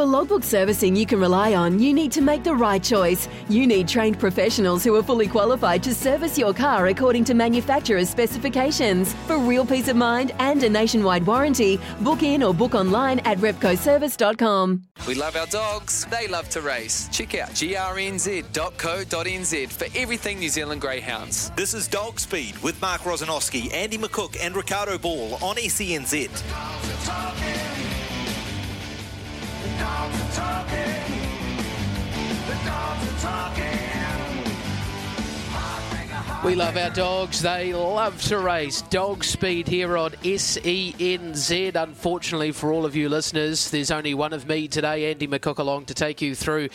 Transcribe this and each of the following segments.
For logbook servicing you can rely on, you need to make the right choice. You need trained professionals who are fully qualified to service your car according to manufacturer's specifications. For real peace of mind and a nationwide warranty, book in or book online at repcoservice.com. We love our dogs. They love to race. Check out grnz.co.nz for everything New Zealand Greyhounds. This is Dog Speed with Mark Rosanowski, Andy McCook, and Ricardo Ball on SENZ. We love our dogs. They love to race. Dog speed here on SENZ. Unfortunately, for all of you listeners, there's only one of me today, Andy McCook, along to take you through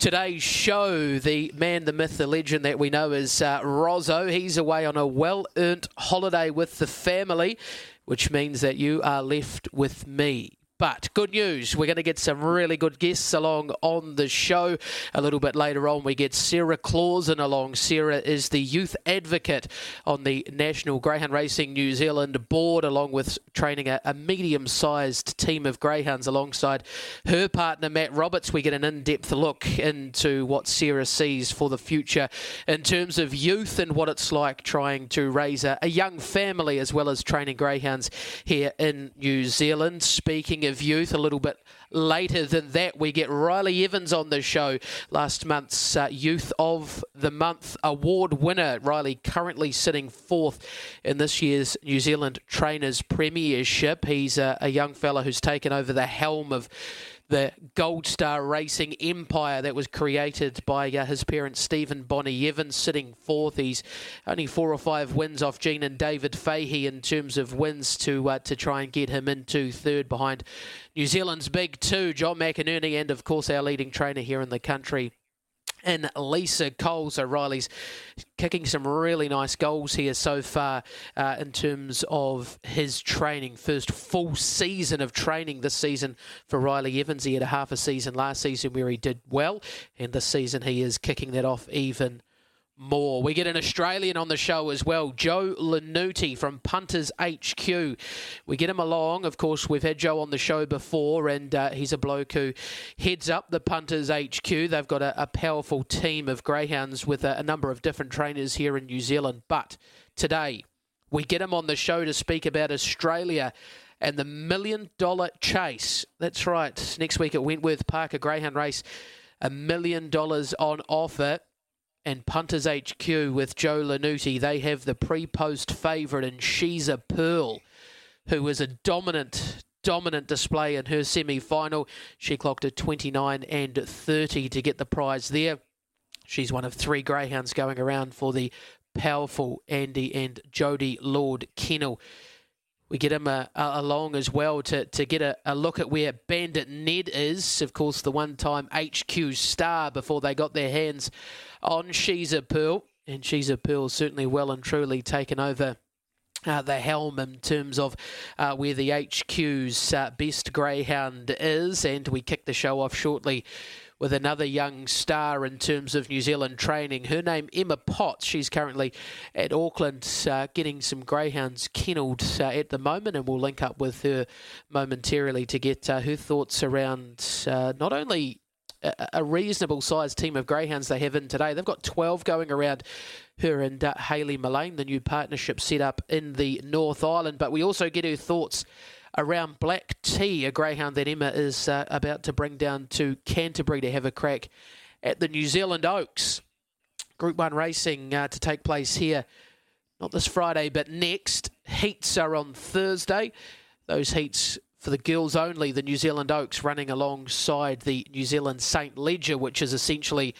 today's show. The man, the myth, the legend that we know is uh, Rozzo. He's away on a well earned holiday with the family, which means that you are left with me. But good news, we're going to get some really good guests along on the show. A little bit later on, we get Sarah Clausen along. Sarah is the youth advocate on the National Greyhound Racing New Zealand board, along with training a, a medium sized team of greyhounds alongside her partner, Matt Roberts. We get an in depth look into what Sarah sees for the future in terms of youth and what it's like trying to raise a, a young family as well as training greyhounds here in New Zealand. Speaking of youth. A little bit later than that, we get Riley Evans on the show. Last month's uh, Youth of the Month award winner. Riley currently sitting fourth in this year's New Zealand Trainers Premiership. He's a, a young fella who's taken over the helm of the Gold Star Racing empire that was created by uh, his parents, Stephen Bonnie Evans, sitting fourth. He's only four or five wins off Gene and David Fahey in terms of wins to uh, to try and get him into third behind New Zealand's big two, John McInerney, and of course our leading trainer here in the country, and Lisa Cole. So Riley's kicking some really nice goals here so far uh, in terms of his training. First full season of training this season for Riley Evans. He had a half a season last season where he did well, and this season he is kicking that off even more. We get an Australian on the show as well, Joe Lannutti from Punters HQ. We get him along. Of course, we've had Joe on the show before, and uh, he's a bloke who heads up the Punters HQ. They've got a, a powerful team of greyhounds with a, a number of different trainers here in New Zealand. But today, we get him on the show to speak about Australia and the million dollar chase. That's right. Next week at Wentworth Park, a greyhound race, a million dollars on offer and Punters HQ with Joe Lannutti. They have the pre-post favourite in She's a Pearl, who was a dominant, dominant display in her semi-final. She clocked a 29 and 30 to get the prize there. She's one of three greyhounds going around for the powerful Andy and Jody Lord Kennel we get him uh, along as well to, to get a, a, look at where Bandit Ned is. Of course, the one time HQ star before they got their hands on She's a Pearl. And She's a Pearl certainly well and truly taken over. Uh, the helm in terms of uh, where the HQ's uh, best greyhound is, and we kick the show off shortly with another young star in terms of New Zealand training. Her name Emma Potts. She's currently at Auckland uh, getting some greyhounds kennelled uh, at the moment, and we'll link up with her momentarily to get uh, her thoughts around uh, not only a reasonable sized team of greyhounds they have in today. They've got 12 going around her and uh, Haley Mullane, the new partnership set up in the North Island. But we also get her thoughts around Black Tea, a greyhound that Emma is uh, about to bring down to Canterbury to have a crack at the New Zealand Oaks. Group 1 racing uh, to take place here, not this Friday, but next. Heats are on Thursday. Those heats for the girls only, the New Zealand Oaks running alongside the New Zealand St. Leger, which is essentially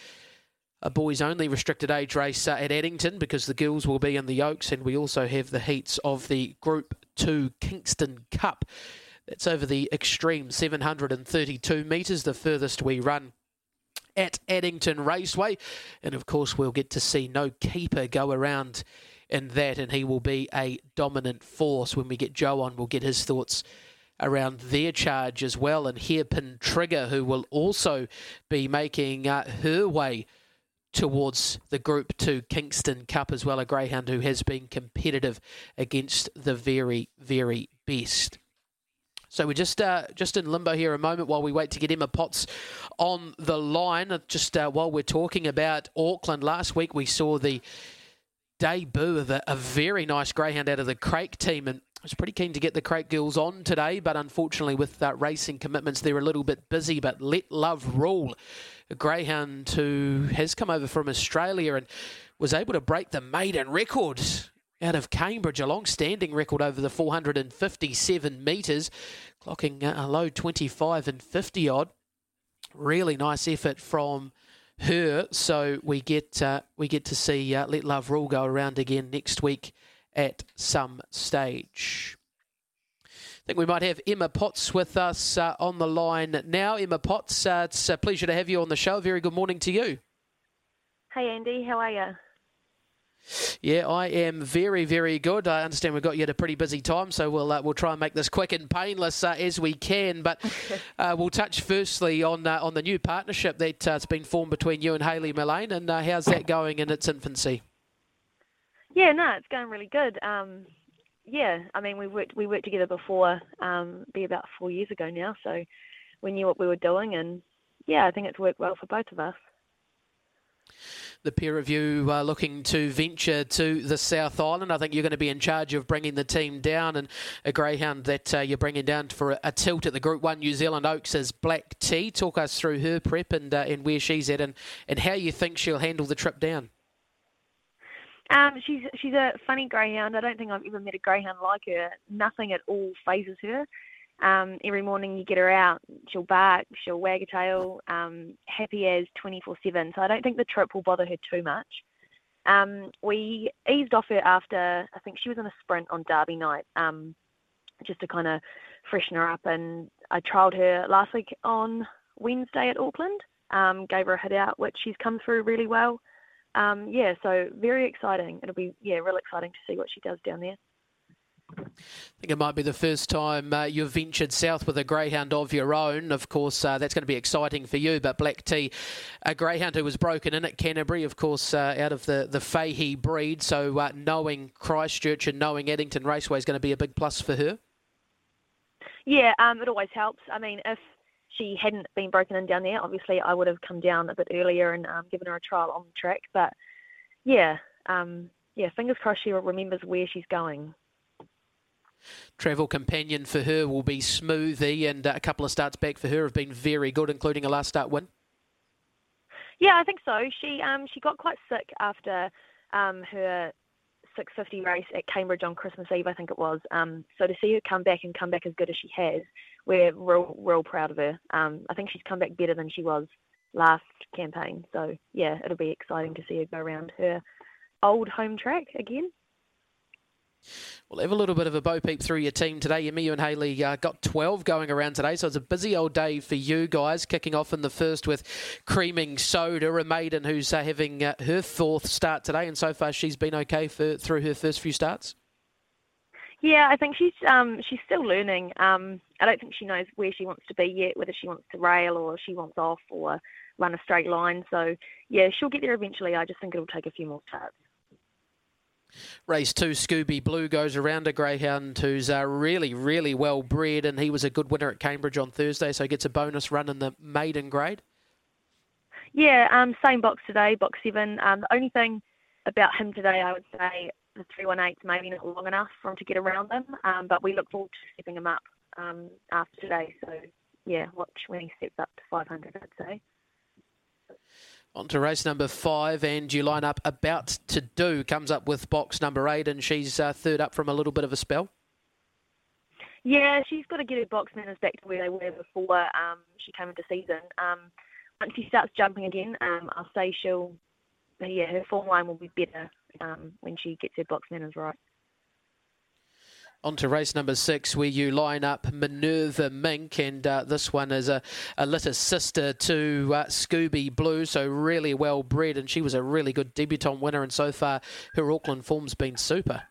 a boys only restricted age race uh, at Addington because the girls will be in the Oaks, and we also have the heats of the Group 2 Kingston Cup. That's over the extreme 732 metres, the furthest we run at Addington Raceway. And of course, we'll get to see no keeper go around in that, and he will be a dominant force. When we get Joe on, we'll get his thoughts around their charge as well. And Hairpin Trigger, who will also be making uh, her way towards the Group 2 Kingston Cup as well, a greyhound who has been competitive against the very, very best. So we're just uh, just in limbo here a moment while we wait to get Emma Potts on the line. Uh, just uh, while we're talking about Auckland, last week we saw the debut of a, a, very nice greyhound out of the Craik team, and I was pretty keen to get the Craik girls on today, but unfortunately with uh, racing commitments they're a little bit busy. But Let Love Rule, a greyhound who has come over from Australia and was able to break the maiden record out of Cambridge, a long standing record over the 457 metres, clocking a low 25 and 50 odd. Really nice effort from her. So we get uh, we get to see uh, Let Love Rule go around again next week at some stage. I think we might have Emma Potts with us uh, on the line now. Emma Potts, uh, it's a pleasure to have you on the show. Very good morning to you. Hey Andy, how are you? Yeah, I am very, very good. I understand we've got you at a pretty busy time, so we'll uh, we'll try and make this quick and painless uh, as we can. But uh, we'll touch firstly on uh, on the new partnership that's uh, been formed between you and Haley Mullane, and uh, how's that going in its infancy? Yeah, no, it's going really good. Um, yeah, I mean we worked we worked together before, um, be about four years ago now, so we knew what we were doing, and yeah, I think it's worked well for both of us the peer review uh, looking to venture to the South Island. I think you're going to be in charge of bringing the team down, and a greyhound that uh, you're bringing down for a, a, tilt at the Group One New Zealand Oaks is Black Tea. Talk us through her prep and uh, and where she's at, and, and how you think she'll handle the trip down. Um, she's she's a funny greyhound. I don't think I've ever met a greyhound like her. Nothing at all phases her. Um, every morning you get her out, she'll bark, she'll wag her tail, um, happy as 24 7. So I don't think the trip will bother her too much. Um, we eased off her after, I think she was in a sprint on Derby night, um, just to kind of freshen her up. And I trialled her last week on Wednesday at Auckland, um, gave her a hit out, which she's come through really well. Um, yeah, so very exciting. It'll be, yeah, real exciting to see what she does down there. I think it might be the first time uh, you've ventured south with a greyhound of your own. Of course, uh, that's going to be exciting for you. But Black Tea, a greyhound who was broken in at Canterbury, of course, uh, out of the, the Fahey breed. So uh, knowing Christchurch and knowing Addington Raceway is going to be a big plus for her. Yeah, um, it always helps. I mean, if she hadn't been broken in down there, obviously I would have come down a bit earlier and um, given her a trial on the track. But yeah, um, yeah, fingers crossed she remembers where she's going travel companion for her will be Smoothie, and a couple of starts back for her have been very good, including a last start win. Yeah, I think so. She um, she got quite sick after um, her 650 race at Cambridge on Christmas Eve, I think it was. Um, so to see her come back and come back as good as she has, we're real real proud of her. Um, I think she's come back better than she was last campaign. So yeah, it'll be exciting to see her go around her old home track again. We'll have a little bit of a bow peep through your team today. You, and Hayley uh, got 12 going around today, so it's a busy old day for you guys. Kicking off in the first with Creaming Soda, a maiden who's uh, having uh, her fourth start today, and so far she's been okay for through her first few starts. Yeah, I think she's um, she's still learning. Um, I don't think she knows where she wants to be yet, whether she wants to rail or she wants off or run a straight line. So yeah, she'll get there eventually. I just think it'll take a few more starts. Race two, Scooby Blue goes around a greyhound who's uh, really, really well bred, and he was a good winner at Cambridge on Thursday, so he gets a bonus run in the maiden grade. Yeah, um, same box today, box seven. Um, the only thing about him today, I would say the 318's maybe not long enough for him to get around them, um, but we look forward to stepping him up um, after today. So, yeah, watch when he steps up to 500, I'd say. On to race number five, and you line up about to do. Comes up with box number eight, and she's uh, third up from a little bit of a spell. Yeah, she's got to get her box manners back to where they were before um, she came into season. Um, once she starts jumping again, um, I'll say she'll, yeah, her form line will be better um, when she gets her box manners right. On to race number six, where you line up Minerva Mink, and uh, this one is a, a little sister to uh, Scooby Blue, so really well bred, and she was a really good debutant winner, and so far her Auckland form's been super.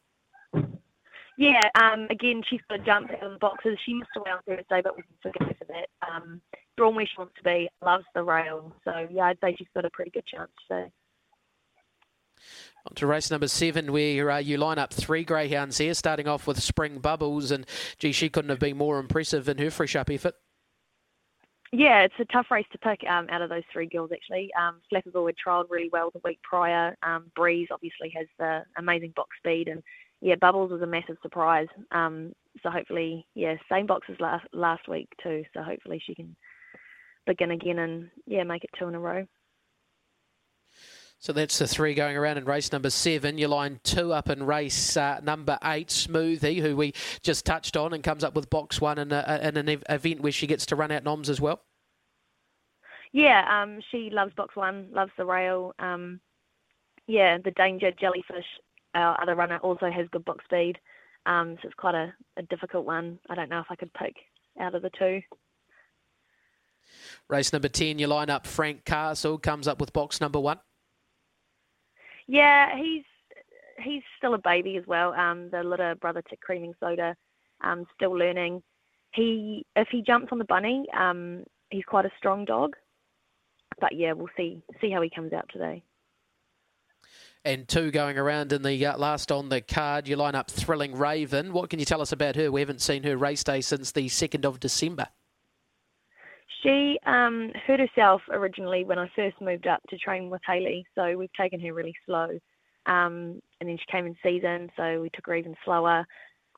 Yeah, um, again, she's got to jump out of the boxes. She missed away on Thursday, but we can forgive her for that. Um, drawn where she wants to be, loves the rail, so yeah, I'd say she's got a pretty good chance today. On to race number seven, where uh, you line up three greyhounds here, starting off with Spring Bubbles, and gee, she couldn't have been more impressive in her fresh up effort. Yeah, it's a tough race to pick um, out of those three girls actually. Um, Flappable had trialled really well the week prior. Um, Breeze obviously has the amazing box speed, and yeah, Bubbles was a massive surprise. Um, so hopefully, yeah, same boxes last last week too. So hopefully she can begin again and yeah, make it two in a row. So that's the three going around in race number seven. You line two up in race uh, number eight, Smoothie, who we just touched on, and comes up with box one in, a, in an event where she gets to run out noms as well. Yeah, um, she loves box one, loves the rail. Um, yeah, the danger jellyfish, our other runner, also has good box speed. Um, so it's quite a, a difficult one. I don't know if I could pick out of the two. Race number 10, you line up Frank Castle, comes up with box number one. Yeah, he's he's still a baby as well. Um, the little brother to Creaming Soda, um, still learning. He if he jumps on the bunny, um, he's quite a strong dog. But yeah, we'll see see how he comes out today. And two going around in the uh, last on the card. You line up Thrilling Raven. What can you tell us about her? We haven't seen her race day since the second of December. She um, hurt herself originally when I first moved up to train with Haley, so we've taken her really slow. Um, and then she came in season, so we took her even slower.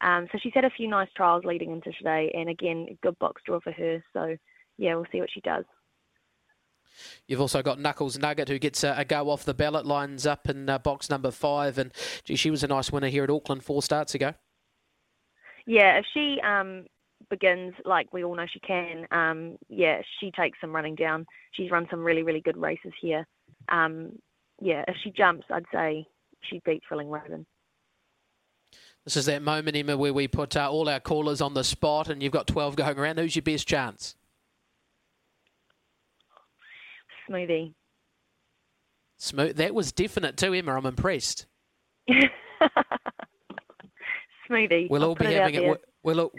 Um, so she's had a few nice trials leading into today, and again, a good box draw for her. So yeah, we'll see what she does. You've also got Knuckles Nugget, who gets a, a go off the ballot, lines up in uh, box number five, and gee, she was a nice winner here at Auckland four starts ago. Yeah, if she um, begins like we all know she can, um, yeah, she takes some running down. She's run some really, really good races here. Um, yeah, if she jumps, I'd say she'd beat Thrilling Raven. This is that moment, Emma, where we put uh, all our callers on the spot, and you've got 12 going around. Who's your best chance? Smoothie. Smooth. That was definite too, Emma. I'm impressed. Smoothie. We'll I'll all be it having it. We'll all,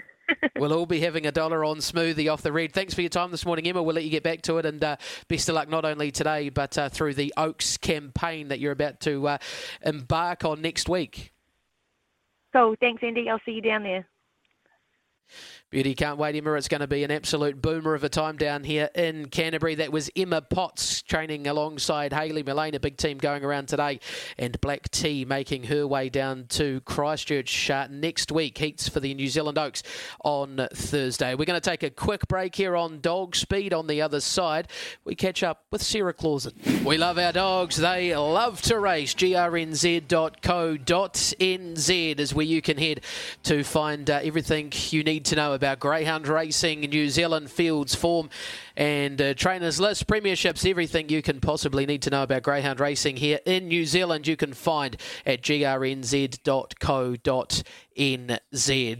we'll all be having a dollar on smoothie off the red. Thanks for your time this morning, Emma. We'll let you get back to it, and uh, best of luck not only today but uh, through the Oaks campaign that you're about to uh, embark on next week. Cool. Thanks, Andy. I'll see you down there. Beauty, can't wait, Emma. It's going to be an absolute boomer of a time down here in Canterbury. That was Emma Potts training alongside Haley Mullane, a big team going around today, and Black Tea making her way down to Christchurch next week. Heats for the New Zealand Oaks on Thursday. We're going to take a quick break here on Dog Speed on the other side. We catch up with Sarah Clausen. We love our dogs. They love to race. grnz.co.nz is where you can head to find uh, everything you need to know about greyhound racing, New Zealand fields form, and uh, trainers list, premierships, everything you can possibly need to know about greyhound racing here in New Zealand. You can find at grnz.co.nz.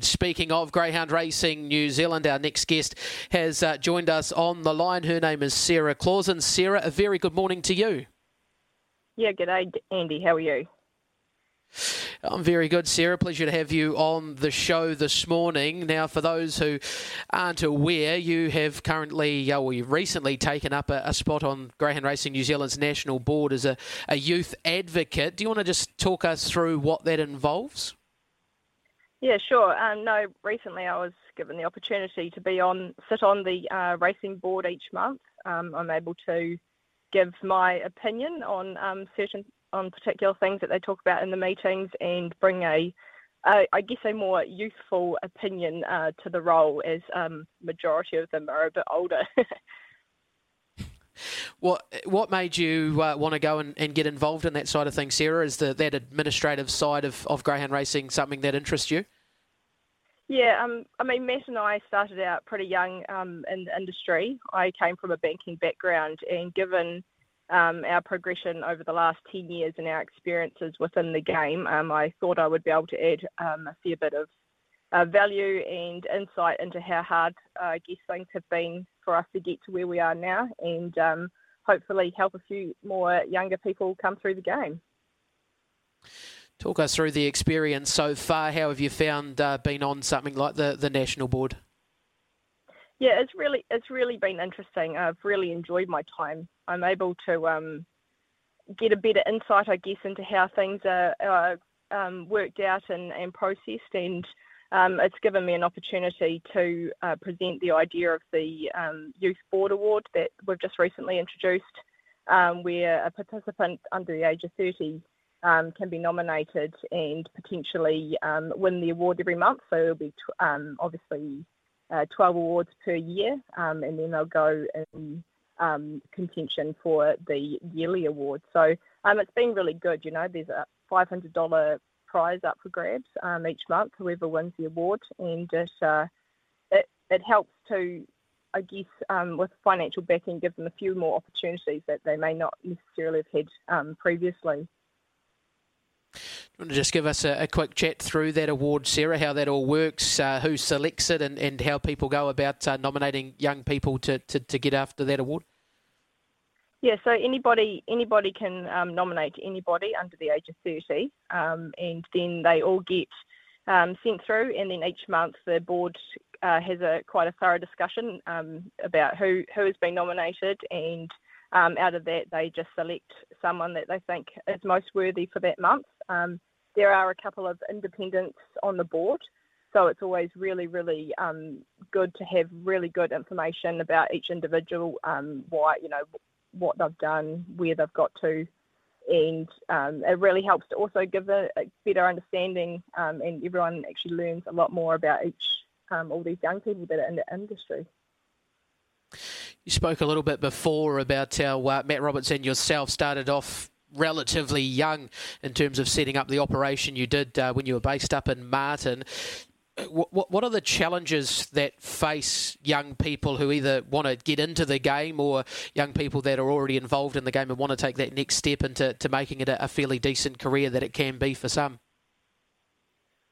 Speaking of greyhound racing, New Zealand, our next guest has uh, joined us on the line. Her name is Sarah Clausen. Sarah, a very good morning to you. Yeah, good day, Andy. How are you? I'm very good, Sarah. Pleasure to have you on the show this morning. Now, for those who aren't aware, you have currently, uh, well, you've recently taken up a, a, spot on Greyhound Racing New Zealand's national board as a, a youth advocate. Do you want to just talk us through what that involves? Yeah, sure. Um, no, recently I was given the opportunity to be on, sit on the uh, racing board each month. Um, I'm able to give my opinion on um, certain on particular things that they talk about in the meetings and bring a, I guess, a more youthful opinion uh, to the role, as um, majority of them are a bit older. what what made you uh, want to go and, and, get involved in that side of things, Sarah? Is the, that administrative side of, of greyhound racing something that interests you? Yeah, um, I mean, Matt and I started out pretty young um, in the industry. I came from a banking background, and given um, our progression over the last 10 years and our experiences within the game, um, I thought I would be able to add um, a fair bit of uh, value and insight into how hard uh, I guess things have been for us to get to where we are now and um, hopefully help a few more younger people come through the game. Talk us through the experience so far. How have you found uh, being on something like the, the national board? Yeah, it's really it's really been interesting. I've really enjoyed my time. I'm able to um, get a better insight, I guess, into how things are, are um, worked out and, and processed. And um, it's given me an opportunity to uh, present the idea of the um, Youth Board Award that we've just recently introduced, um, where a participant under the age of 30 um, can be nominated and potentially um, win the award every month. So it'll be um, obviously uh, 12 awards per year, and then they'll go in contention for the yearly award. So it's been really good. You know, there's a $500 prize up for grabs um, each month, whoever wins the award, and it uh, it, it helps to, I guess, um, with financial backing, give them a few more opportunities that they may not necessarily have had um, previously. Want to just give us a, a, quick chat through that award, Sarah, how that all works, uh, who selects it, and, and how people go about uh, nominating young people to, to, to get after that award? Yeah, so anybody anybody can um, nominate anybody under the age of 30, um, and then they all get um, sent through, and then each month the board uh, has a quite a thorough discussion um, about who who has been nominated, and um, out of that they just select someone that they think is most worthy for that month. Um, there are a couple of independents on the board, so it's always really, really um, good to have really good information about each individual, um, why you know what they've done, where they've got to, and um, it really helps to also give a, a better understanding, um, and everyone actually learns a lot more about each all these young people that are in the industry. You spoke a little bit before about how uh, Matt Roberts and yourself started off relatively young in terms of setting up the operation you did uh, when you were based up in Marton what, what are the challenges that face young people who either want to get into the game or young people that are already involved in the game and want to take that next step into to making it a, a fairly decent career that it can be for some?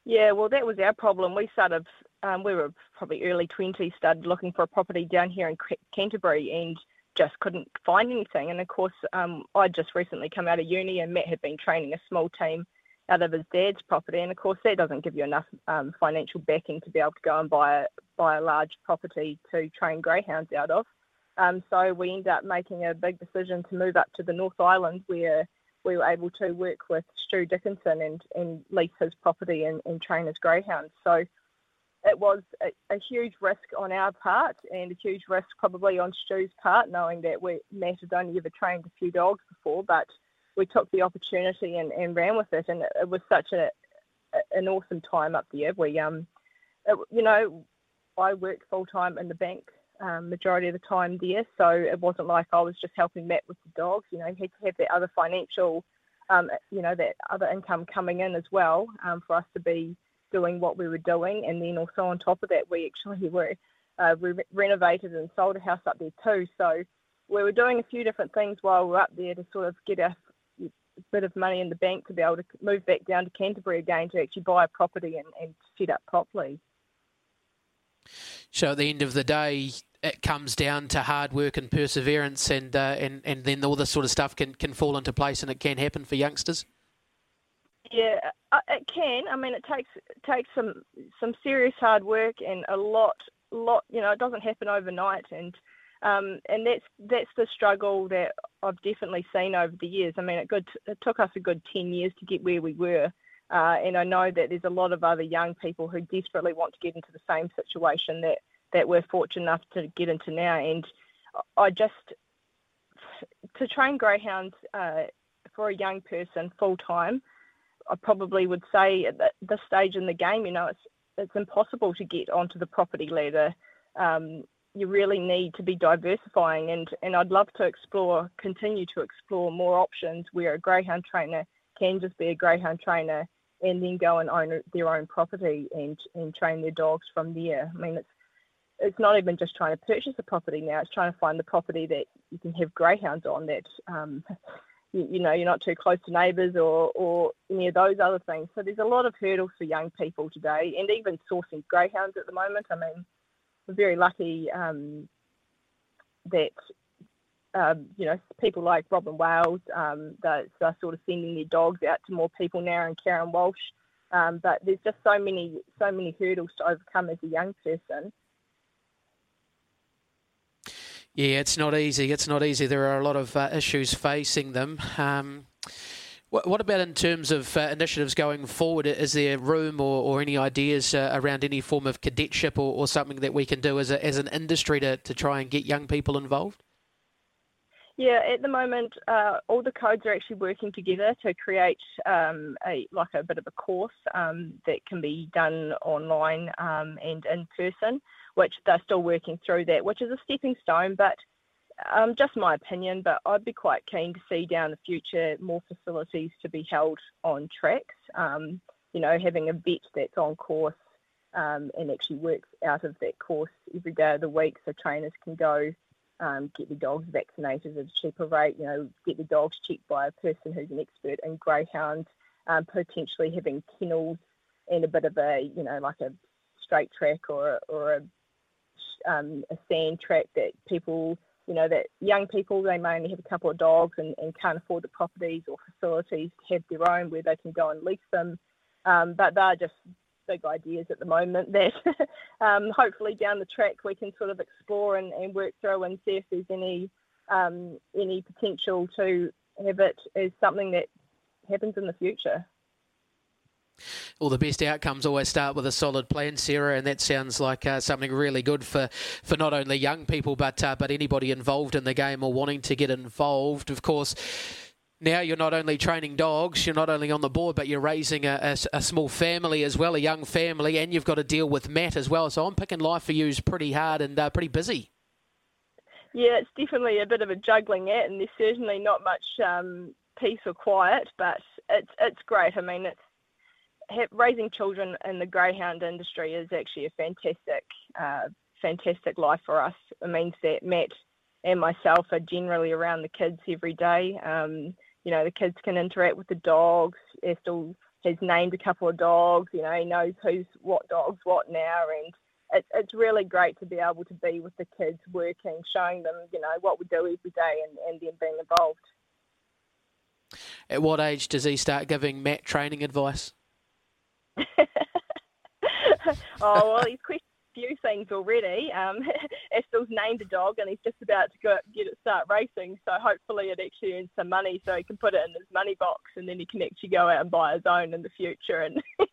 Yeah, well, that was our problem. We started, um, we were probably early 20s, started looking for a property down here in Canterbury and just couldn't find anything. And of course, um, I'd just recently come out of uni and Matt had been training a small team out of his dad's property, and of course that doesn't give you enough um, financial backing to be able to go and buy a buy a large property to train greyhounds out of. Um, so we ended up making a big decision to move up to the North Island, where we were able to work with Stu Dickinson and, and lease his property and, and train his greyhounds. So it was a, a, huge risk on our part and a huge risk probably on Stu's part, knowing that we Matt had only ever trained a few dogs before, but we took the opportunity and, and ran with it, and it, it was such a, a, an awesome time up there. We, um, it, you know, I worked full time in the bank um, majority of the time there, so it wasn't like I was just helping Matt with the dogs. You know, he had to have that other financial, um, you know, that other income coming in as well um, for us to be doing what we were doing, and then also on top of that, we actually were uh, re- renovated and sold a house up there too. So we were doing a few different things while we were up there to sort of get a bit of money in the bank to be able to move back down to Canterbury again to actually buy a property and, and set up properly. So at the end of the day, it comes down to hard work and perseverance, and uh, and and then all this sort of stuff can, can fall into place, and it can happen for youngsters. Yeah, uh, it can. I mean, it takes takes some some serious hard work and a lot lot. You know, it doesn't happen overnight, and um, and that's that's the struggle that I've definitely seen over the years. I mean, it, good, it took us a good 10 years to get where we were. Uh, and I know that there's a lot of other young people who desperately want to get into the same situation that, that we're fortunate enough to get into now. And I just, to train greyhounds uh, for a young person full time, I probably would say at this stage in the game, you know, it's it's impossible to get onto the property ladder um, you really need to be diversifying and, and I'd love to explore, continue to explore more options where a greyhound trainer can just be a greyhound trainer and then go and own their own property and, and train their dogs from there. I mean, it's it's not even just trying to purchase a property now; it's trying to find the property that you can have greyhounds on that um, you, know you're not too close to neighbours or or any of those other things. So there's a lot of hurdles for young people today, and even sourcing greyhounds at the moment. I mean we're very lucky um, that um, you know people like Robin Wales um, that are sort of sending their dogs out to more people now, and Karen Walsh. Um, but there's just so many so many hurdles to overcome as a young person. Yeah, it's not easy. It's not easy. There are a lot of uh, issues facing them. Um, what, what, about in terms of uh, initiatives going forward? Is there room or, or any ideas uh, around any form of cadetship or, or, something that we can do as, a, as an industry to, to try and get young people involved? Yeah, at the moment, uh, all the codes are actually working together to create um, a like a bit of a course um, that can be done online um, and in person, which they're still working through that, which is a stepping stone, but um, just my opinion. But I'd be quite keen to see down the future more facilities to be held on tracks. Um, you know, having a vet that's on course um, and actually works out of that course every day of the week, so trainers can go um, get the dogs vaccinated at a cheaper rate, you know, get the dogs checked by a person who's an expert in greyhound, um, potentially having kennels and a bit of a, you know, like a straight track or, or a, um, a sand track that people, you know, that young people, they may only have a couple of dogs and, and can't afford the properties or facilities to have their own where they can go and lease them. Um, but they're just big ideas at the moment that um, hopefully down the track we can sort of explore and, and work through and see if there's any um, any potential to have it as something that happens in the future. All the best outcomes always start with a solid plan, Sarah, and that sounds like uh, something really good for, for not only young people but uh, but anybody involved in the game or wanting to get involved. Of course, now you're not only training dogs, you're not only on the board, but you're raising a, a, a, small family as well, a young family, and you've got to deal with Matt as well. So I'm picking life for you is pretty hard and uh, pretty busy. Yeah, it's definitely a bit of a juggling act, and there's certainly not much um, peace or quiet, but it's it's great. I mean, it's raising children in the greyhound industry is actually a fantastic, uh, fantastic life for us. It means that Matt and myself are generally around the kids every day. Um, you know, the kids can interact with the dogs. Estel has named a couple of dogs. You know, he knows who's what dogs what now, and it's it's really great to be able to be with the kids, working, showing them, you know, what we do every day, and and then being involved. At what age does he start giving Matt training advice? oh well, he's questioning few things already. Um, Estel's named a dog and he's just about to go get it start racing. So hopefully it actually earns some money so he can put it in his money box and then he can actually go out and buy his own in the future. And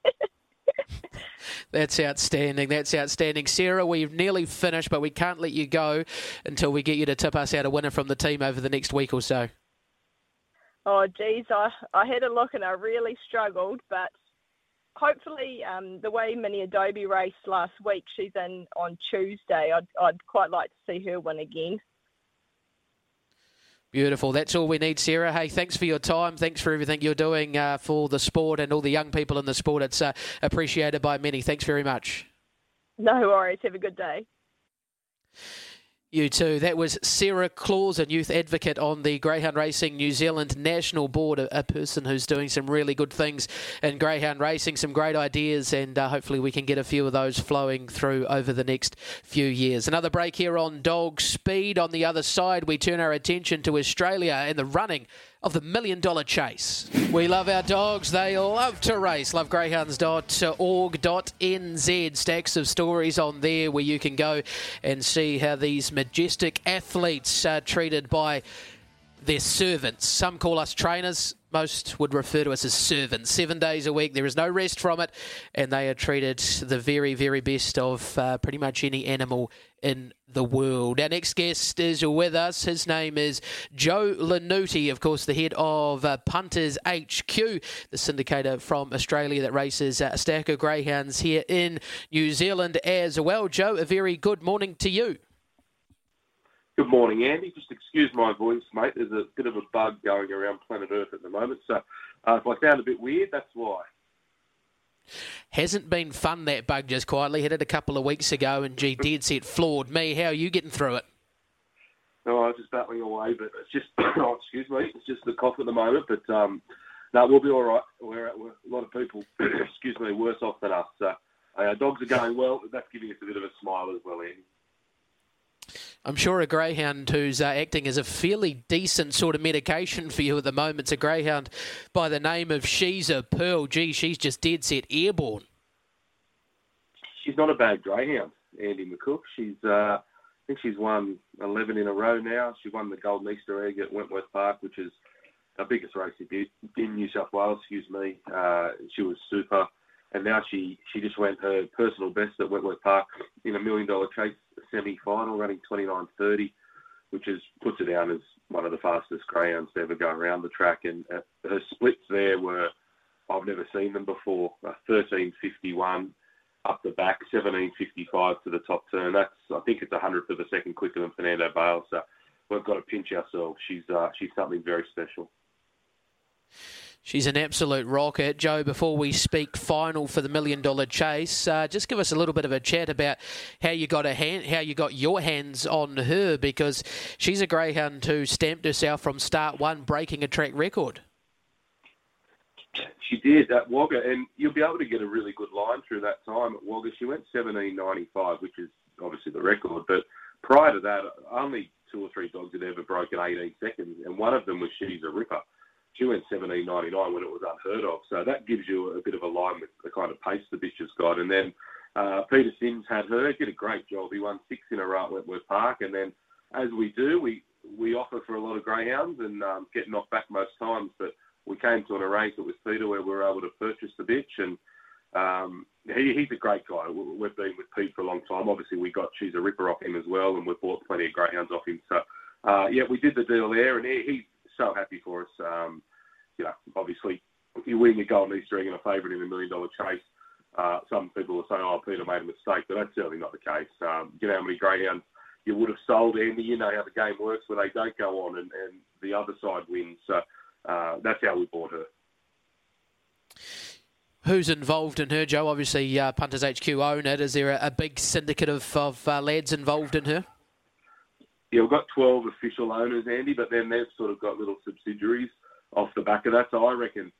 That's outstanding. That's outstanding. Sarah, we've nearly finished, but we can't let you go until we get you to tip us out a winner from the team over the next week or so. Oh, geez, I, I had a look and I really struggled, but hopefully, um, the way Mini Adobe raced last week, she's in on Tuesday. I'd, I'd quite like to see her win again. Beautiful. That's all we need, Sarah. Hey, thanks for your time. Thanks for everything you're doing uh, for the sport and all the young people in the sport. It's uh, appreciated by many. Thanks very much. No worries. Have a good day. You too. That was Sarah Claus, a youth advocate on the Greyhound Racing New Zealand National Board, a, a person who's doing some really good things in greyhound racing, some great ideas, and uh, hopefully we can get a few of those flowing through over the next few years. Another break here on Dog Speed. On the other side, we turn our attention to Australia and the running of the million dollar chase. We love our dogs. They love to race. Lovegreyhounds.org.nz. Stacks of stories on there where you can go and see how these majestic athletes are treated by their servants. Some call us trainers. Most would refer to us as servants. Seven days a week, there is no rest from it, and they are treated the very, very best of uh, pretty much any animal in the world. Our next guest is with us. His name is Joe Lannutti, of course, the head of uh, Punters HQ, the syndicator from Australia that races uh, a stack of greyhounds here in New Zealand as well. Joe, a very good morning to you. Good morning, Andy. Just excuse my voice, mate. There's a bit of a bug going around planet Earth at the moment, so uh, if I sound a bit weird, that's why. Hasn't been fun that bug just quietly. Hit it a couple of weeks ago, and gee, dead set floored me. How are you getting through it? No, I was just battling away, but it's just oh, excuse me, it's just the cough at the moment. But um, no, we'll be all right. We're, we're a lot of people, excuse me, worse off than us. So uh, our dogs are going well. That's giving us a bit of a smile as well, Andy. I'm sure a greyhound who's uh, acting as a fairly decent sort of medication for you at the moment. It's a greyhound by the name of She's a Pearl. Gee, she's just dead set airborne. She's not a bad greyhound, Andy McCook. She's uh, I think she's won 11 in a row now. She won the Golden Easter Egg at Wentworth Park, which is our biggest race in New South Wales. Excuse me. Uh, she was super, and now she she just went her personal best at Wentworth Park in a million dollar chase semi final, running 29:30, which is puts her down as one of the fastest greyhounds to ever go around the track. And uh, her splits there were I've never seen them before. Uh, 13:51 up the back, 17.55 to the top turn. That's I think it's a hundredth of a second quicker than Fernando Bale. So we've got to pinch ourselves. She's uh, she's something very special. She's an absolute rocket. Joe, before we speak final for the million dollar chase, uh, just give us a little bit of a chat about how you got a hand, how you got your hands on her, because she's a greyhound who stamped herself from start one, breaking a track record. She did at Wagga, and you'll be able to get a really good line through that time at Wagga. She went 17.95, which is obviously the record, but prior to that, only two or three dogs had ever broken 18 seconds, and one of them was She's a Ripper. She went 17.99 when it was unheard of, so that gives you a bit of a line with the kind of pace the bitch has got. And then uh, Peter Sims had her, did a great job. He won six in a row at Wentworth Park, and then as we do, we we offer for a lot of greyhounds and um, get knocked back most times, but we came to an arrangement with Peter where we were able to purchase the bitch, and um, he, he's a great guy. We've been with Pete for a long time. Obviously, we got She's a Ripper off him as well, and we've bought plenty of greyhounds off him. So, uh, yeah, we did the deal there, and he, he's so happy for us. Um, you know, obviously, you win a golden Easter egg and a favourite in a million dollar chase. Uh, some people will say, "Oh, Peter made a mistake," but that's certainly not the case. Um, you know how many greyhounds you would have sold, Andy. You know how the game works where they don't go on and, and the other side wins. So uh, that's how we bought her. Who's involved in her, Joe? Obviously, uh, Punters HQ own it. Is there a, a big syndicate of, of uh, lads involved in her? Yeah, we've got 12 official owners, Andy, but then they've sort of got little subsidiaries off the back of that. So I reckon,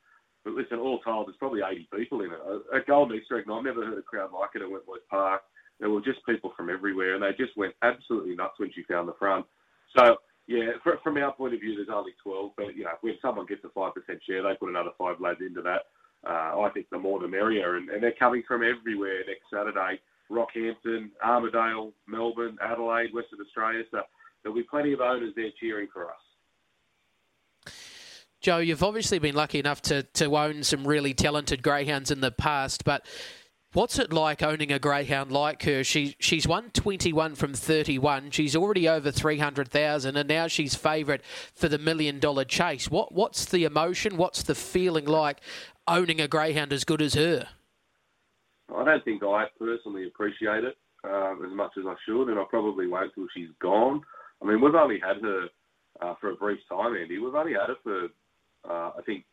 but listen, all told, there's probably 80 people in it. At Golden Easter Egg, I've never heard a crowd like it at Wentworth Park. There were just people from everywhere, and they just went absolutely nuts when she found the front. So yeah, from our point of view, there's only 12, but you know, when someone gets a five percent share, they put another five lads into that. Uh, I think the more the merrier, and, and they're coming from everywhere next Saturday. Rockhampton, Armidale, Melbourne, Adelaide, Western Australia. So there'll be plenty of owners there cheering for us. Joe, you've obviously been lucky enough to, to own some really talented greyhounds in the past, but What's it like owning a greyhound like her? She she's won 21 from 31. She's already over 300,000 and now she's favourite for the million dollar chase. What what's the emotion? What's the feeling like owning a greyhound as good as her? I don't think I personally appreciate it um, as much as I should, and I probably won't till she's gone. I mean, we've only had her uh, for a brief time, Andy. We've only had her for uh, I think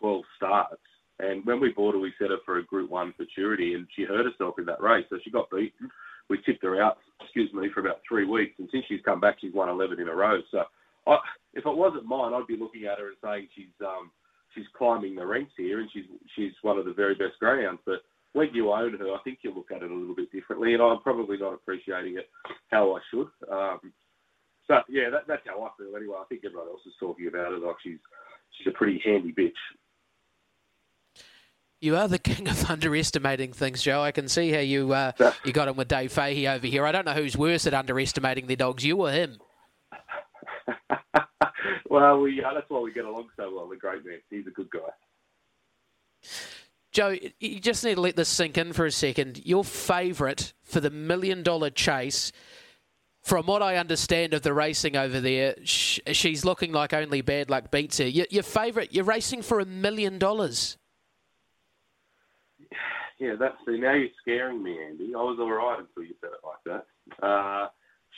12 starts and when we bought her, we set her for a Group One futurity, and she hurt herself in that race, so she got beaten. We tipped her out, excuse me, for about three weeks, and since she's come back, she's won 11 in a row. So, I, if it wasn't mine, I'd be looking at her and saying she's um, she's climbing the ranks here, and she's she's one of the very best greyhounds. But when you own her, I think you look at it a little bit differently, and I'm probably not appreciating it how I should. Um, so yeah, that, that's how I feel anyway. I think everyone else is talking about it like she's she's a pretty handy bitch. You are the king of underestimating things, Joe. I can see how you uh, you got him with Dave Fahey over here. I don't know who's worse at underestimating the dogs, you or him. well, we, uh, that's why we get along so well. The great man. He's a good guy. Joe, you just need to let this sink in for a second. Your favourite for the million dollar chase, from what I understand of the racing over there, she's looking like only bad luck beats her. Your favourite, you're racing for a million dollars yeah, that's see now you're scaring me, Andy. I was all right until you said it like that. Uh,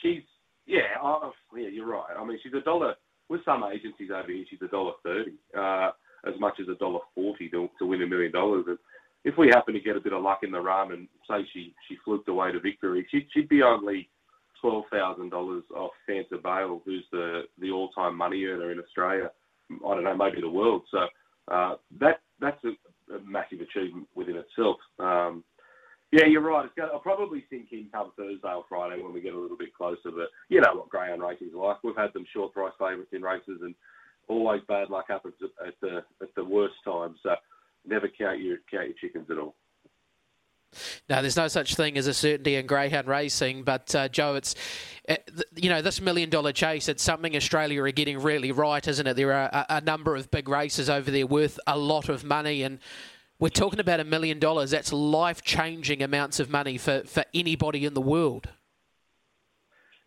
she's yeah, I, yeah, you're right. I mean, she's a dollar with some agencies over here. She's a dollar thirty, uh, as much as a dollar forty to, to win a million dollars. And if we happen to get a bit of luck in the run and say she she fluked away to victory, she, she'd be only twelve thousand dollars off Fanta Bale, who's the the all time money earner in Australia. I don't know, maybe the world. So uh, that that's a, a massive achievement within itself. Um, yeah, you're right. It's I'll probably sink in come Thursday or Friday when we get a little bit closer. But you know what greyhound racing is like. We've had them short price favourites in races, and always bad luck happens at the at the worst times. So never count your count your chickens at all. No, there's no such thing as a certainty in greyhound racing, but uh, Joe, it's uh, you know this million dollar chase. It's something Australia are getting really right, isn't it? There are a, a number of big races over there worth a lot of money, and we're talking about a million dollars. That's life changing amounts of money for, for anybody in the world.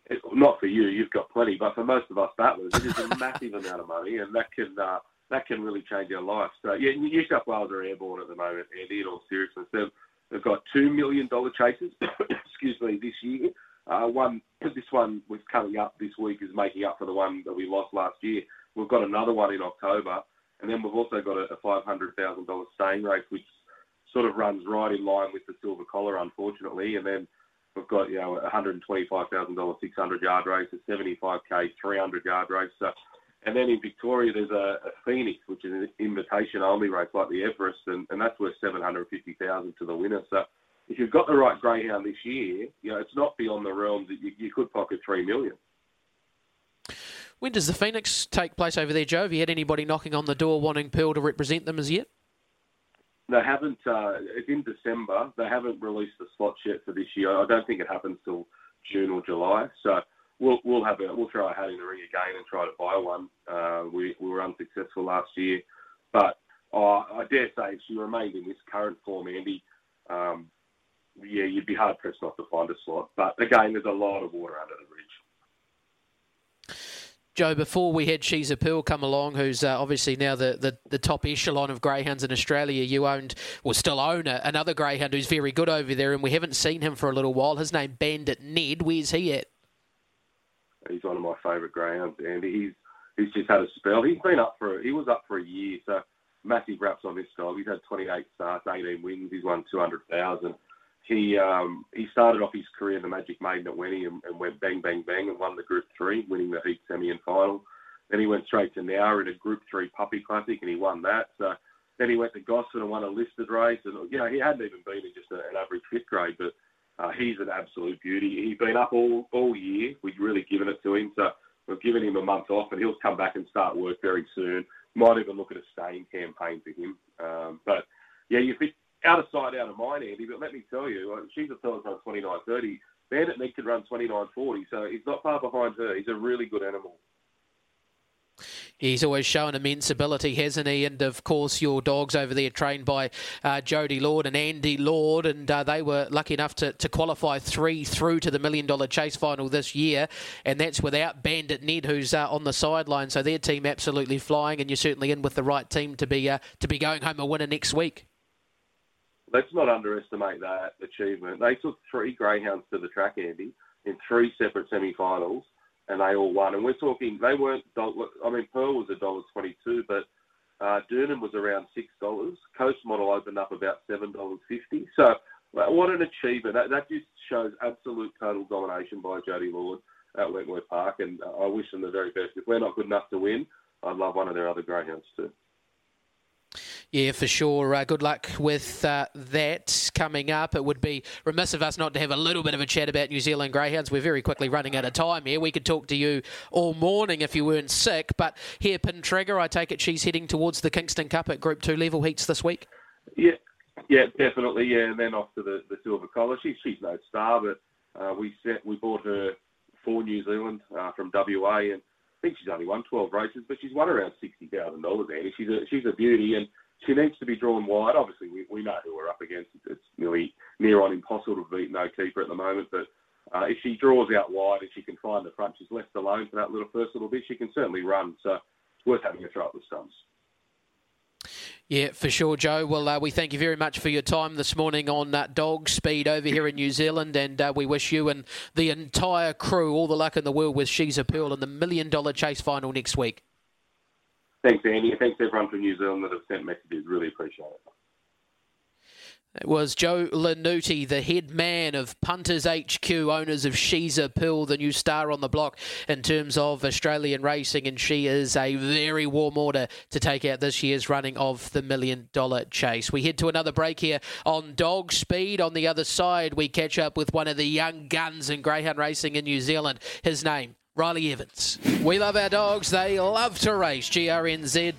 It, not for you, you've got plenty, but for most of us battlers, it is a massive amount of money, and that can uh, that can really change our life. So yeah, New South Wales are airborne at the moment, Andy. In all seriousness, they've, they've got two million dollar chases. excuse me, this year. Uh, one, this one was coming up this week, is making up for the one that we lost last year. We've got another one in October, and then we've also got a, a five hundred thousand dollar staying race, which sort of runs right in line with the silver collar, unfortunately. And then we've got you know a hundred and twenty five thousand dollar six hundred yard race, a seventy five k three hundred yard race. So and then in Victoria, there's a, a Phoenix, which is an invitation only race like the Everest, and, and that's worth 750000 to the winner. So if you've got the right greyhound this year, you know, it's not beyond the realms that you, you could pocket 3 million. When does the Phoenix take place over there, Joe? Have you had anybody knocking on the door wanting Pearl to represent them as yet? They haven't. Uh, it's in December. They haven't released the slots yet for this year. I don't think it happens till June or July. So we'll we'll have a we'll throw our hat in the ring again and try to buy one. Uh, we we were unsuccessful last year, but uh, I dare say if she remained in this current form, Andy, um, yeah, you'd be hard pressed not to find a slot. But again, there's a lot of water under the bridge. Joe, before we had She's a Pearl come along, who's uh, obviously now the, the, the, top echelon of greyhounds in Australia, you owned, or still own, a, another greyhound who's very good over there, and we haven't seen him for a little while. His name Bandit Ned. Where's he at? He's one of my favourite greyhounds, and he's he's just had a spell. He's been up for he was up for a year, so massive raps on this dog. He's had 28 starts, 18 wins. He's won 200,000. He um, he started off his career in the Magic Maiden at Wenny and, and, went bang bang bang and won the Group Three, winning the heat semi and final. Then he went straight to Nowra in a Group Three Puppy Classic and he won that. So then he went to Gosford and won a listed race, and you know he hadn't even been in just a, an average fifth grade, but uh, he's an absolute beauty. He's been up all, all year. We've really given it to him. So we've given him a month off and he'll come back and start work very soon. Might even look at a staying campaign for him. Um, but yeah, you think out of sight, out of mind, Andy. But let me tell you, she's a fella's run 29.30. Bandit Ned could run 29.40, so he's not far behind her. He's a really good animal. He's always shown immense ability, hasn't he? And of course, your dogs over there trained by uh, Jodie Lord and Andy Lord, and uh, they were lucky enough to, to qualify three through to the million dollar chase final this year, and that's without Bandit Ned, who's uh, on the sideline. So their team absolutely flying, and you're certainly in with the right team to be uh, to be going home a winner next week. Let's not underestimate that achievement. They took three greyhounds to the track, Andy, in three separate semi-finals and they all won. And we're talking, they weren't, I mean, Pearl was a dollar twenty-two, but uh, Durham was around six dollars. Coast Model opened up about seven dollars fifty. So what an achievement! That, that just shows absolute total domination by Jodie Lord at Wentworth Park, and I wish them the very best. If we're not good enough to win, I'd love one of their other greyhounds too. Yeah, for sure. Uh, good luck with uh, that coming up. It would be remiss of us not to have a little bit of a chat about New Zealand Greyhounds. We're very quickly running out of time here. We could talk to you all morning if you weren't sick. But here, Pin Trigger, I take it she's heading towards the Kingston Cup at Group 2 level heats this week? Yeah, yeah, definitely. Yeah, and then off to the, the Silver Collar. She's, she's no star, but uh, we set, we bought her for New Zealand uh, from WA and I think she's only won 12 races, but she's won around $60,000, Andy. She's a, she's a beauty. And she needs to be drawn wide. Obviously, we, we know who we're up against. It's nearly near on impossible to beat no keeper at the moment. But uh, if she draws out wide and she can find the front, she's left alone for that little first little bit. She can certainly run. So it's worth having a try at the stumps. Yeah, for sure, Joe. Well, uh, we thank you very much for your time this morning on uh, Dog Speed over here in New Zealand, and uh, we wish you and the entire crew all the luck in the world with She's a Pearl in the Million Dollar Chase final next week. Thanks, Andy. Thanks everyone from New Zealand that have sent messages. Really appreciate it. It was Joe Lannutti, the head man of Punters HQ, owners of She's a Pearl, the new star on the block in terms of Australian racing, and she is a very warm order to take out this year's running of the Million Dollar Chase. We head to another break here on Dog Speed. On the other side, we catch up with one of the young guns in greyhound racing in New Zealand. His name Riley Evans. We love our dogs. They love to race. grnz.co.nz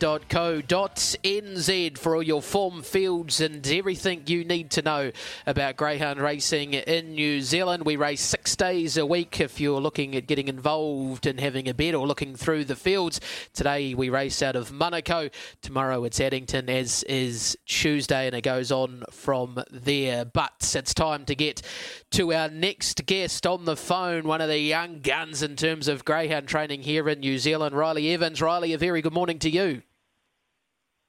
for all your form fields and everything you need to know about greyhound racing in New Zealand. We race six days a week if you're looking at getting involved and having a bet or looking through the fields. Today we race out of Manukau. Tomorrow it's Addington, as is Tuesday, and it goes on from there. But it's time to get to our next guest on the phone, one of the young guns in terms of greyhound training here in New Zealand. Riley Evans. Riley, a very good morning to you.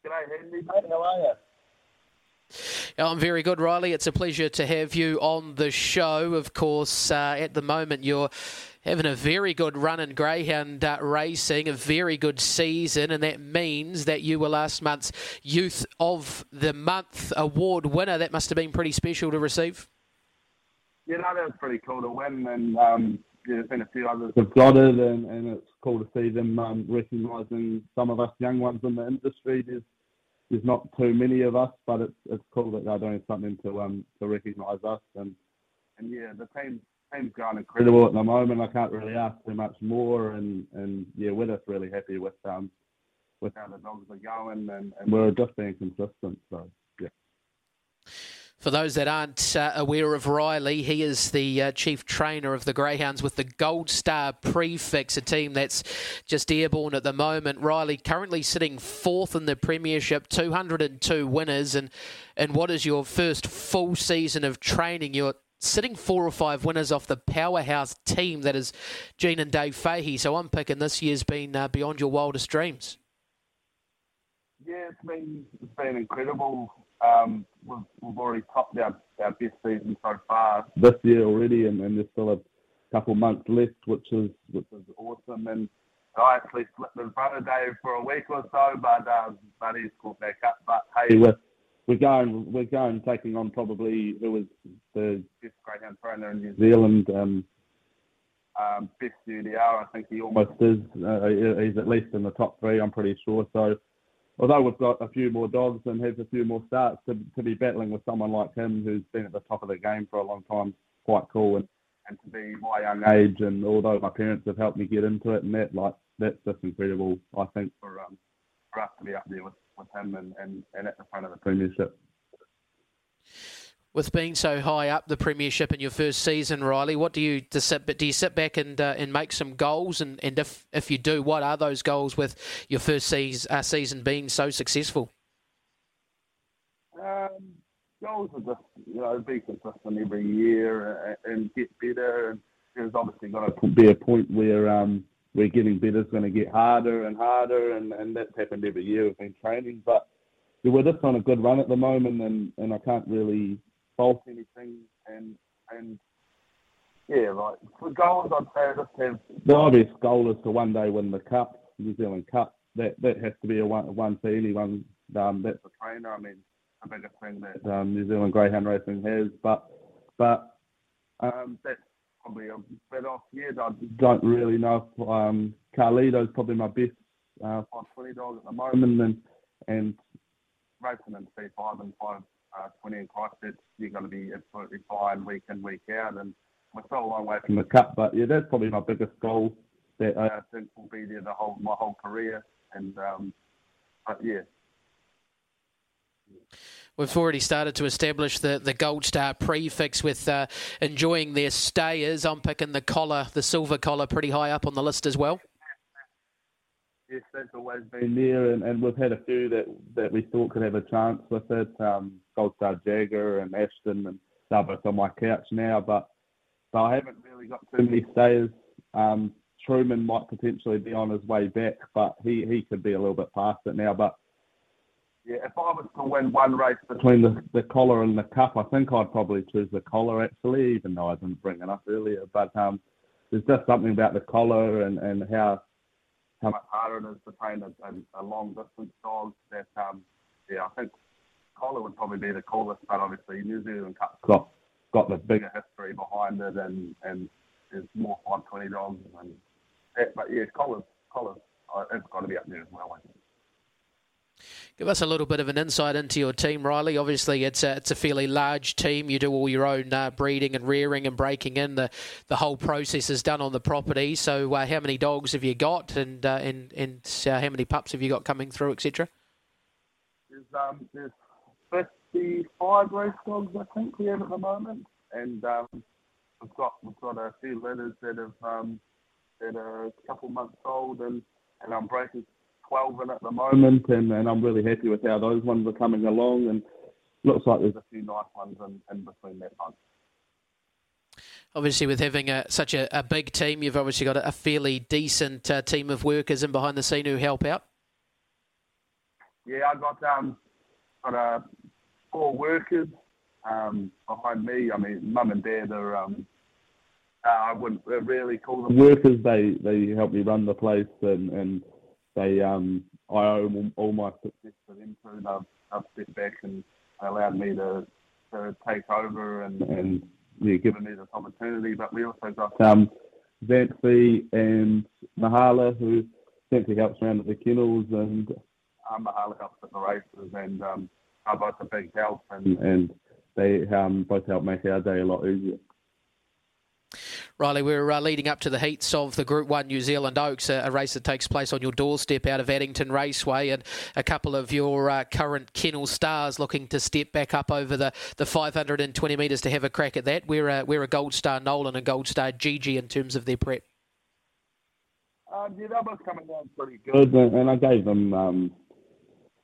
G'day, Henry, mate. How are you? I'm very good, Riley. It's a pleasure to have you on the show. Of course, uh, at the moment, you're having a very good run in greyhound uh, racing, a very good season, and that means that you were last month's Youth of the Month award winner. That must have been pretty special to receive. Yeah, no, that was pretty cool to win, and um, yeah, there's a few others have got it, and, and it's cool to see them um, recognising some of us young ones in the industry. There's there's not too many of us, but it's it's cool that they're doing something to um to recognise us, and and yeah, the team team's going incredible at the moment. I can't really ask too much more, and and yeah, we're just really happy with um with how the dogs are going, and, and we're just being consistent. So yeah. For those that aren't uh, aware of Riley, he is the uh, chief trainer of the Greyhounds with the Gold Star prefix, a team that's just airborne at the moment. Riley currently sitting fourth in the Premiership, 202 winners, and and what is your first full season of training? You're sitting four or five winners off the powerhouse team that is Gene and Dave Fahey. So I'm picking this year's been uh, beyond your wildest dreams. Yeah, it's been it's been incredible. Um, we've, we've already topped our, our best season so far this year already, and, and there's still a couple months left, which is which is awesome. And I actually slipped in front of Dave for a week or so, but um, but he's caught back up. But hey, we're we're going we're going taking on probably who was the best greyhound trainer in New Zealand. Um, um, best UDR, I think he almost is. Uh, he's at least in the top three, I'm pretty sure. So although we've got a few more dogs and have a few more starts, to, to be battling with someone like him who's been at the top of the game for a long time, quite cool. And, and to be my young age, and although my parents have helped me get into it, and that like that's just incredible. I think for um, for us to be up there with, with him and, and, and at the front of the premiership with being so high up the premiership in your first season, Riley, what do you do? Sit, do you sit back and uh, and make some goals? And, and if if you do, what are those goals with your first season, uh, season being so successful? Um, goals are just you know be consistent every year and, and get better. And there's obviously going to be a point where um, we're getting better. It's going to get harder and harder, and, and that's happened every year. We've been training, but we're just on a good run at the moment, and, and I can't really fault anything, and and yeah, like for goals, I'd say just have the obvious goal is to one day win the cup, New Zealand Cup. That that has to be a one one for anyone. Um, that's a trainer. I mean, the biggest thing that um, New Zealand Greyhound Racing has, but but um, that's probably a bit off yet. I don't really know. If, um, Carlito's probably my best uh, 520 dog at the moment, and and racing in C5 and 5 uh, 20 in Christchurch, you're going to be absolutely fine week in, week out. And we're still a long way from the cup, but yeah, that's probably my biggest goal that I think will be there the whole my whole career. And um, but yeah. We've already started to establish the, the Gold Star prefix with uh, enjoying their stay. stayers. I'm picking the collar, the silver collar, pretty high up on the list as well. Yes, that's always been there, and, and we've had a few that, that we thought could have a chance with it. Um, Gold Star Jagger and Ashton, and both on my couch now, but but I haven't really got too many stayers. Um, Truman might potentially be on his way back, but he, he could be a little bit past it now. But yeah, if I was to win one race between the, the collar and the cup, I think I'd probably choose the collar actually, even though I didn't bring it up earlier. But um, there's just something about the collar and, and how how much harder it is to train a, a, a long distance dog. That um, yeah, I think collar would probably be the coolest, but obviously New Zealand Cup's got got the bigger history behind it, and and there's more 520 dogs, and that, but yeah, collars collars, uh, it's got to be up there as well. I think. Give us a little bit of an insight into your team, Riley. Obviously, it's a, it's a fairly large team. You do all your own uh, breeding and rearing and breaking in. The the whole process is done on the property. So, uh, how many dogs have you got, and uh, and and uh, how many pups have you got coming through, etc.? There's um there's 55 race dogs I think we have at the moment, and um, we've got we've got a few litters that have um that are a couple months old, and and I'm breaking 12 in at the moment, and, and I'm really happy with how those ones are coming along, and looks like there's a few nice ones in, in between that bunch. Obviously, with having a, such a, a, big team, you've obviously got a, a fairly decent uh, team of workers in behind the scene who help out. Yeah, I got um got uh, four workers um, behind me. I mean, mum and dad are um, uh, I wouldn't really call them workers. They they help me run the place and and they um, I owe all my success to them too. They've, they've stepped back and allowed me to, to take over and, and yeah, given me this opportunity. But we also got um, Zancy and Mahala, who Zancy helps around at the kennels and um, Mahala helps at the races, and um, are both a big help, and, and they um, both help make our day a lot easier. Riley, we're uh, leading up to the heats of the Group 1 New Zealand Oaks, a, a, race that takes place on your doorstep out of Addington Raceway, and a couple of your uh, current kennel stars looking to step back up over the, the 520 metres to have a crack at that. We're a, we're a Gold Star Nolan and Gold Star Gigi in terms of their prep. Um, yeah, they're both coming down pretty good, and, and I gave them, um,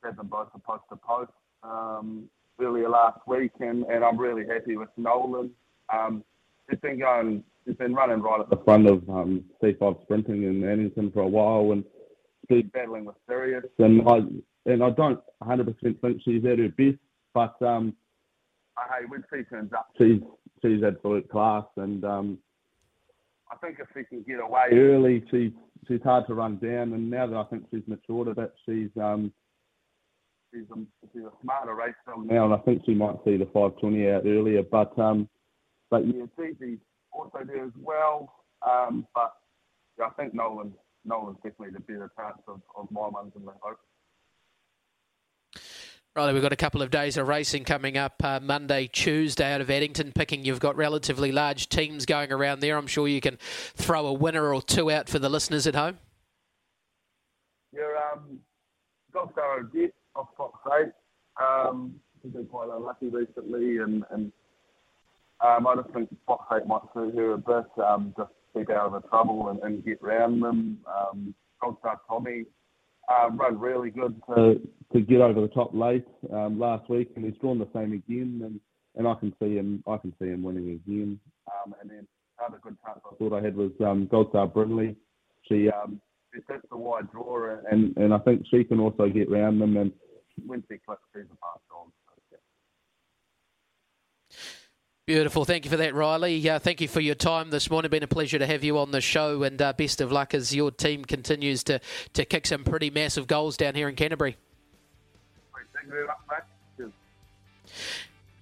gave them both a post to post um, earlier last week, and, and I'm really happy with Nolan. Um, it's been going he's been running right at the front of um, C5 sprinting in Addington for a while and been battling with Sirius. And I and I don't 100% think she's at her best, but um, hey, when she turns up, she's she's absolute class. And um, I think if she can get away early, she's she's hard to run down. And now that I think she's matured a bit, she's um, she's a, she's a smarter racer now, and I think she might see the 520 out earlier. But um, but yeah, it's easy also there as well. Um, but yeah, I think Nolan Nolan's definitely the better chance of, of my ones in the hope. Right, we've got a couple of days of racing coming up uh, Monday, Tuesday out of Addington. Picking, you've got relatively large teams going around there. I'm sure you can throw a winner or two out for the listeners at home. You're um, got Star Jet off Box 8. Um, he's been quite unlucky recently, and, and um, I just think Box 8 might suit her a bit, um, just keep out of the trouble and, and get round them. Um, Goldstar Tommy um, run really good to, to get over the top late um, last week, and he's drawn the same again, and, and I can see him I can see him winning again. Um, and then another good chance I thought I had was um, Goldstar Brinley. She um, sets the wide draw, and, and I think she can also get round them, and when she clicks, she's a fast dog. Beautiful. Thank you for that, Riley. Uh, thank you for your time this morning. Been a pleasure to have you on the show, and uh, best of luck as your team continues to, to kick some pretty massive goals down here in Canterbury. Thank you very much, mate.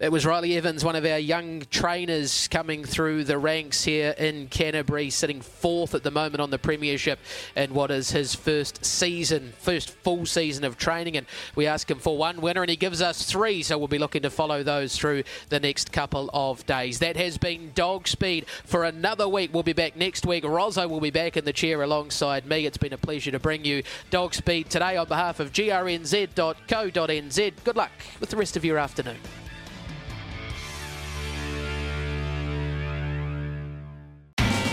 It was Riley Evans, one of our young trainers coming through the ranks here in Canterbury, sitting fourth at the moment on the Premiership in what is his first season, first full season of training. And we ask him for one winner, and he gives us three. So we'll be looking to follow those through the next couple of days. That has been Dog Speed for another week. We'll be back next week. Rozzo will be back in the chair alongside me. It's been a pleasure to bring you Dog Speed today on behalf of grnz.co.nz. Good luck with the rest of your afternoon.